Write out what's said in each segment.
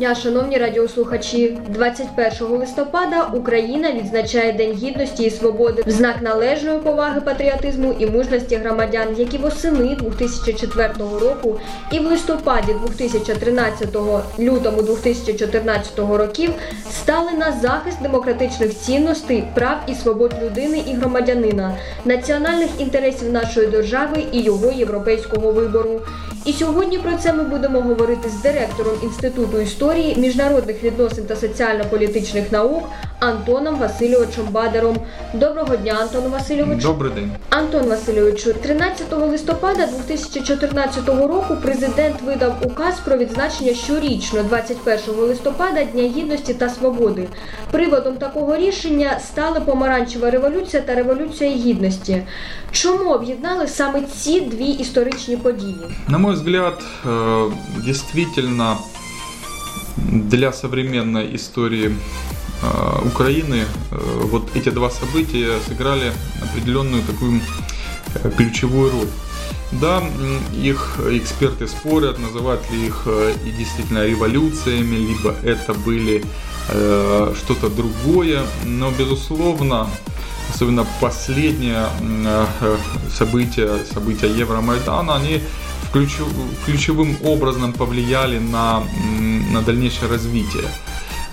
дня, шановні радіослухачі. 21 листопада Україна відзначає День гідності і свободи в знак належної поваги патріотизму і мужності громадян, які восени 2004 року і в листопаді 2013 лютому 2014 років стали на захист демократичних цінностей, прав і свобод людини і громадянина, національних інтересів нашої держави і його європейського вибору. І сьогодні про це ми будемо говорити з директором Інституту історії, міжнародних відносин та соціально-політичних наук Антоном Васильовичем Бадером. Доброго дня, Антон Васильович. Добрий день. Антон Васильовичу, 13 листопада 2014 року президент видав указ про відзначення щорічно 21 листопада Дня гідності та свободи. Приводом такого рішення стали помаранчева революція та революція гідності. Чому об'єднали саме ці дві історичні події? На мой взгляд, э, действительно для современной истории э, Украины э, вот эти два события сыграли определенную такую ключевую роль. Да, их эксперты спорят, называют ли их и действительно революциями, либо это были э, что-то другое, но безусловно, особенно последние э, события, события Евромайдана, они ключу- ключевым образом повлияли на, на дальнейшее развитие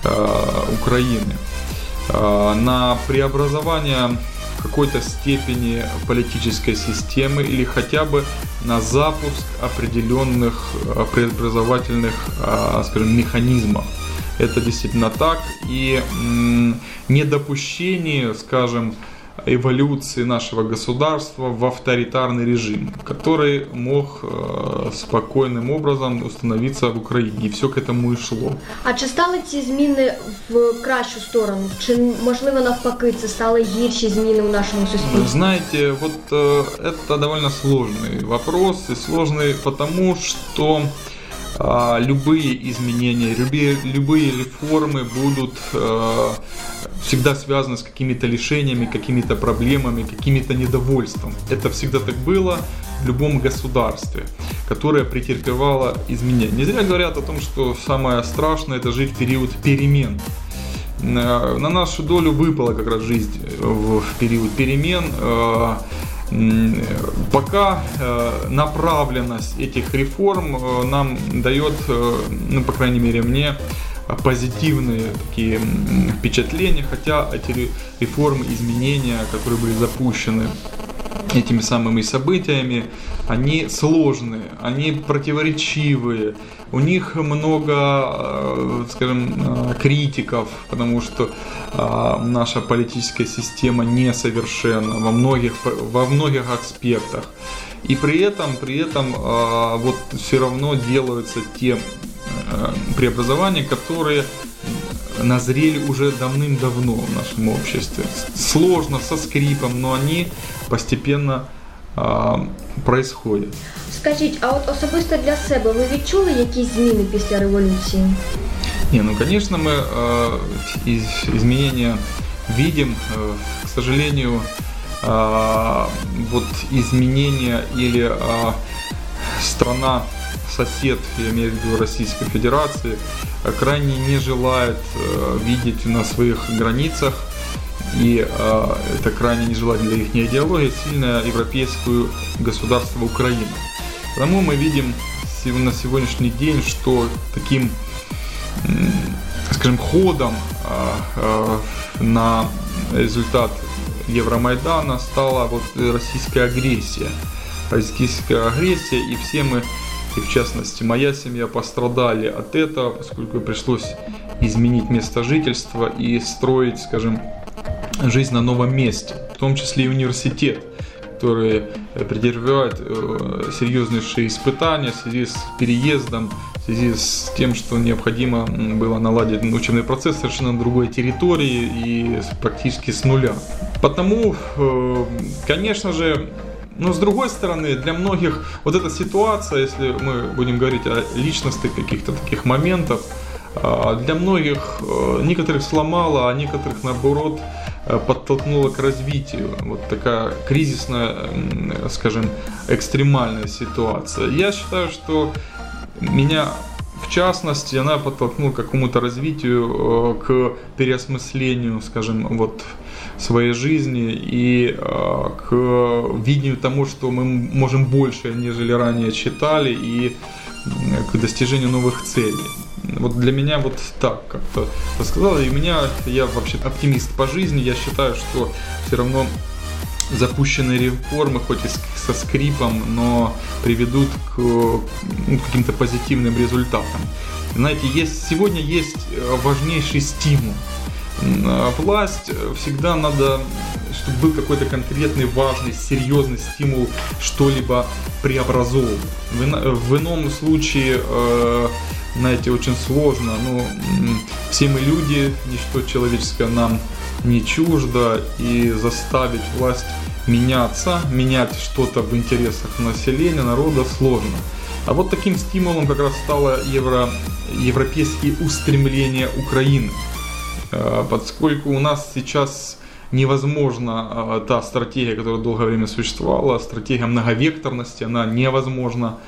э, Украины, э, на преобразование какой-то степени политической системы или хотя бы на запуск определенных э, преобразовательных, э, скажем, механизмов. Это действительно так. И недопущение, скажем, эволюции нашего государства в авторитарный режим, который мог э, спокойным образом установиться в Украине. И все к этому и шло. А чи стали ці зміни в кращу сторону? Чи можливо навпаки це стали гірші зміни у нашому суспільстві? Знаете, вот э, это довольно сложный вопрос и сложный потому, что а, любые изменения, любые, любые реформы будут э, всегда связаны с какими-то лишениями, какими-то проблемами, какими-то недовольством. Это всегда так было в любом государстве, которое претерпевало изменения. Не зря говорят о том, что самое страшное это жить в период перемен. На на нашу долю выпала как раз жизнь в период перемен. Э, Пока э, направленность этих реформ э, нам дает, э, ну, по крайней мере, мне э, позитивные такие впечатления, хотя эти ре- реформы, изменения, которые были запущены этими самыми событиями, они сложные, они противоречивые, у них много, э, скажем, э, критиков, потому что э, наша политическая система несовершенна во многих, во многих аспектах. И при этом, при этом вот все равно делаются те преобразования, которые назрели уже давным-давно в нашем обществе. Сложно, со скрипом, но они постепенно а, происходят. Скажіть, а от особисто для себе ви відчули якісь зміни після революції? Не, ну конечно мы э, из- изменения видим, Э, к сожалению, э, вот изменения или э, страна сосед, я имею в виду Российской Федерации, э, крайне не желает э, видеть на своих границах и э, это крайне нежелательно для их идеологии, сильное европейское государство Украина. Потому мы видим на сегодняшний день, что таким скажем, ходом а, а, на результат Евромайдана стала вот э, российская агрессия. Российская агрессия, и все мы, и в частности моя семья, пострадали от этого, поскольку пришлось изменить место жительства и строить, скажем, жизнь на новом месте, в том числе и университет, который претерпевает э, серьезнейшие испытания в связи с переездом, в связи с тем, что необходимо было наладить учебный процесс совершенно на другой территории и практически с нуля. Потому, э, конечно же, но с другой стороны, для многих вот эта ситуация, если мы будем говорить о личностных каких-то таких моментов, а, для многих э, некоторых сломала, а некоторых наоборот э, подтолкнула к развитию. Вот такая кризисная, скажем, экстремальная ситуация. Я считаю, что меня в в частности, она подтолкнула к какому-то развитию, э, к переосмыслению, скажем, вот своей жизни и э, к видению тому, что мы можем больше, нежели ранее читали, и к достижению новых целей. Вот для меня вот так как-то рассказала. И меня, я вообще оптимист по жизни, я считаю, что все равно запущенные реформы, хоть и со скрипом, но приведут к ну, каким-то позитивным результатам. Знаете, есть, сегодня есть э, важнейший стимул. А власть э, всегда надо, чтобы был какой-то конкретный, важный, серьезный стимул что-либо преобразовывать. В, в ином случае, э, знаете, очень сложно. Ну, все мы люди, ничто человеческое нам не чуждо, и заставить власть меняться, менять что-то в интересах населения, народа сложно. А вот таким стимулом как раз стало евро, европейские устремления Украины. Э, поскольку у нас сейчас невозможна э, та стратегия, которая долгое время существовала, стратегия многовекторности, она невозможна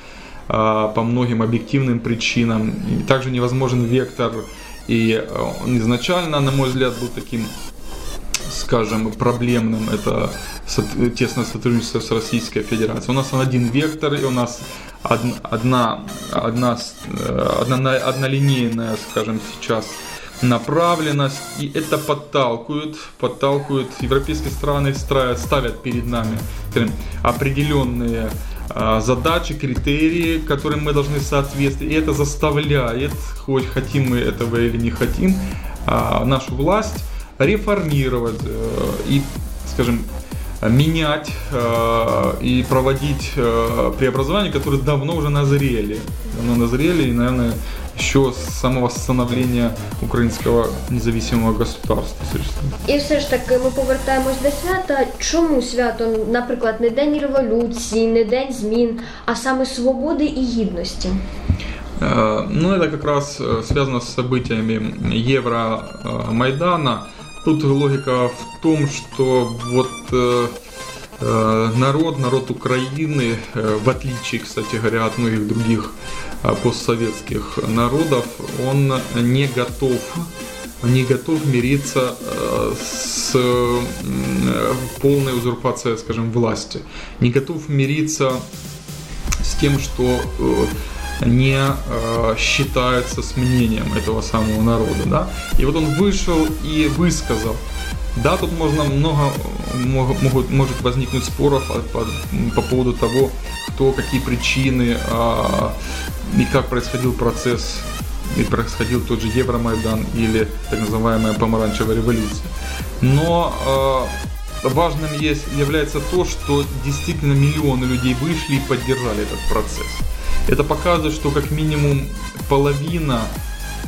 э, по многим объективным причинам. Также невозможен вектор, и он изначально, на мой взгляд, был таким скажем, проблемным, это тесное сотрудничество с Российской Федерацией. У нас один вектор, и у нас одна, одна, одна, одна, однолинейная, скажем, сейчас направленность, и это подталкивает, подталкивает европейские страны ставят перед нами скажем, определенные а, задачи, критерии, которым мы должны соответствовать, и это заставляет, хоть хотим мы этого или не хотим, а, нашу власть реформировать э, и, скажем, менять э, и проводить э, преобразования, которые давно уже назрели. Давно назрели и, наверное, еще з самого становлення українського незалежного государства. І все ж таки ми повертаємось до свята. Чому свято, наприклад, не день революції, не день змін, а саме свободи і гідності? Ну, это как раз связано с событиями Евромайдана. Тут логика в том, что вот народ, народ Украины, в отличие, кстати говоря, от многих других постсоветских народов, он не готов не готов мириться с полной узурпацией, скажем, власти, не готов мириться с тем, что не считается с мнением этого самого народа. Да? И вот он вышел и высказал да, тут можно много, могут, может возникнуть споров по, по поводу того, кто, какие причины а, и как происходил процесс, и происходил тот же Евромайдан или так называемая помаранчевая революция. Но а, важным есть, является то, что действительно миллионы людей вышли и поддержали этот процесс. Это показывает, что как минимум половина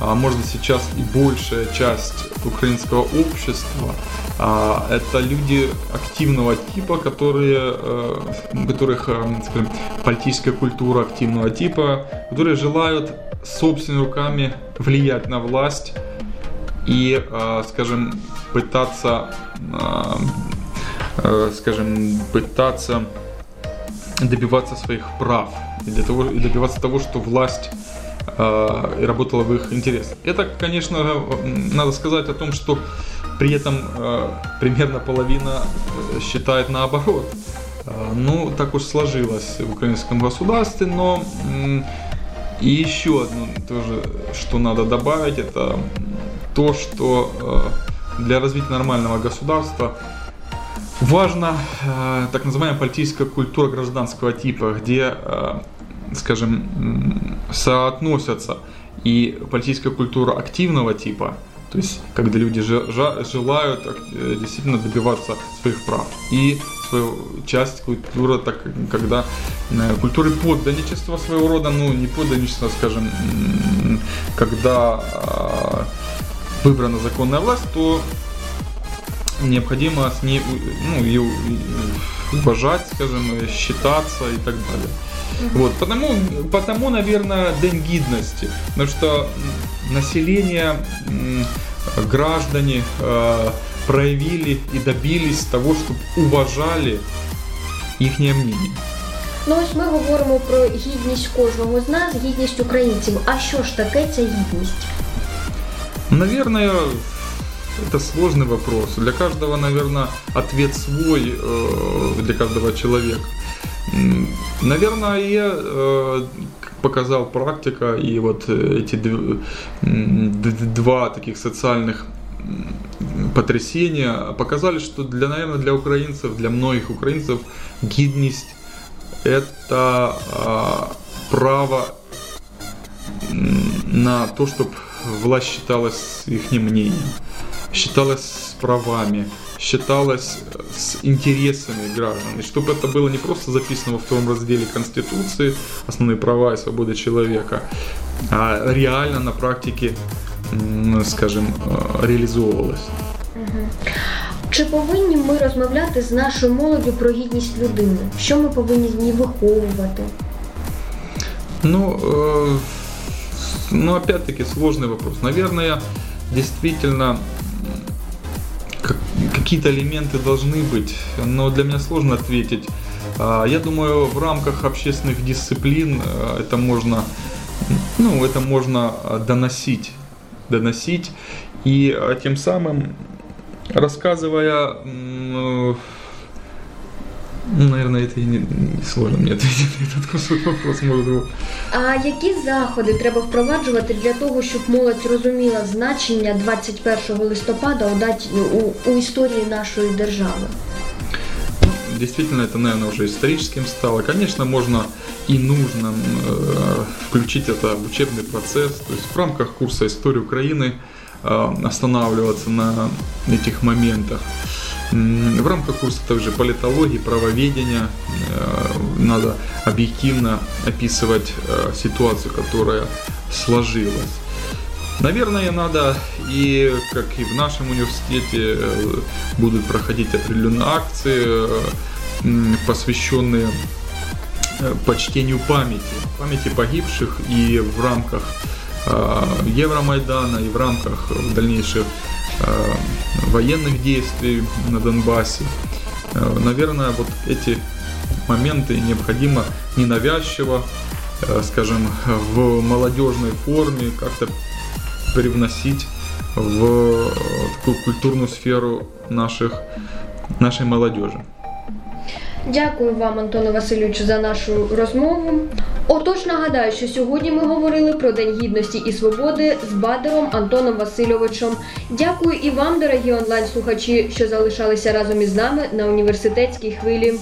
а быть сейчас и большая часть украинского общества, а, это люди активного типа, которые, э, которых, э, скажем, политическая культура активного типа, которые желают собственными руками влиять на власть и, э, скажем, пытаться, скажем, пытаться добиваться своих прав. И для того и добиваться того, что власть и работала в их интересах. Это, конечно, надо сказать о том, что при этом э, примерно половина э, считает наоборот. Ну, так уж сложилось в украинском государстве, но и еще одно тоже, что надо добавить, это то, что для развития нормального государства важна так называемая политическая культура гражданского типа, где скажем, соотносятся и политическая культура активного типа, то есть когда люди желают э, действительно добиваться своих прав, и свою часть культуры, так, когда э, культуры подданничества своего рода, ну не подданничества, скажем, когда а, выбрана законная власть, то необходимо с ней ну, ее уважать, скажем, считаться и так далее. Вот, потому, потому, наверное, день гидности. Потому что население, граждане э, проявили и добились того, чтобы уважали их мнение. Ну ось ми говоримо про гідність кожного з нас, гідність українців. А що ж таке ця гідність? Наверное, это сложный вопрос. Для каждого, наверное, ответ свой, э, для каждого человека. Наверное, э, как показал практика и вот э, эти два таких социальных потрясения показали, что для, наверное, для украинцев, для многих украинцев гидность это а, право на то, чтобы власть считалась их мнением, считалась правами, считалась э, с интересами граждан. И чтобы это было не просто записано во втором разделе Конституции «Основные права и свободы человека», а реально на практике, м, скажем, э, реализовывалось. Чи повинні ми розмовляти з нашою молоддю про гідність людини? Що ми повинні з ній виховувати? Ну, э, ну, опять-таки сложный вопрос. Наверное, действительно м, как- какие-то элементы должны быть, но для меня сложно ответить. А, Я думаю, в рамках общественных дисциплин э, это можно, ну, это можно э, доносить, доносить, и э, тем самым рассказывая, наверное, это и не, не сложно мне ответить на этот кусок вопрос, может быть. А які заходи треба впроваджувати для того, щоб молодь розуміла значення 21 листопада у даті у, у історії нашої держави? Действительно, это, наверное, уже историческим стало. Конечно, можно и нужно м, э, включить это в учебный процесс, то есть в рамках курса истории Украины э, останавливаться на этих моментах. М, В рамках курса также политологии, правоведения э, надо объективно описывать э, ситуацию, которая сложилась. Наверное, надо и, как и в нашем университете, э, будут проходить определенные акции, посвященные почтению памяти, памяти погибших и в рамках Евромайдана, и в рамках дальнейших военных действий на Донбассе. Э, Наверное, вот эти моменты необходимо ненавязчиво, э, скажем, в молодежной форме как-то привносить в э, такую культурную сферу наших, нашей молодежи. Дякую вам, Антоне Васильовичу, за нашу розмову. Отож, нагадаю, що сьогодні ми говорили про День гідності і свободи з Бадером Антоном Васильовичем. Дякую і вам, дорогі онлайн-слухачі, що залишалися разом із нами на університетській хвилі.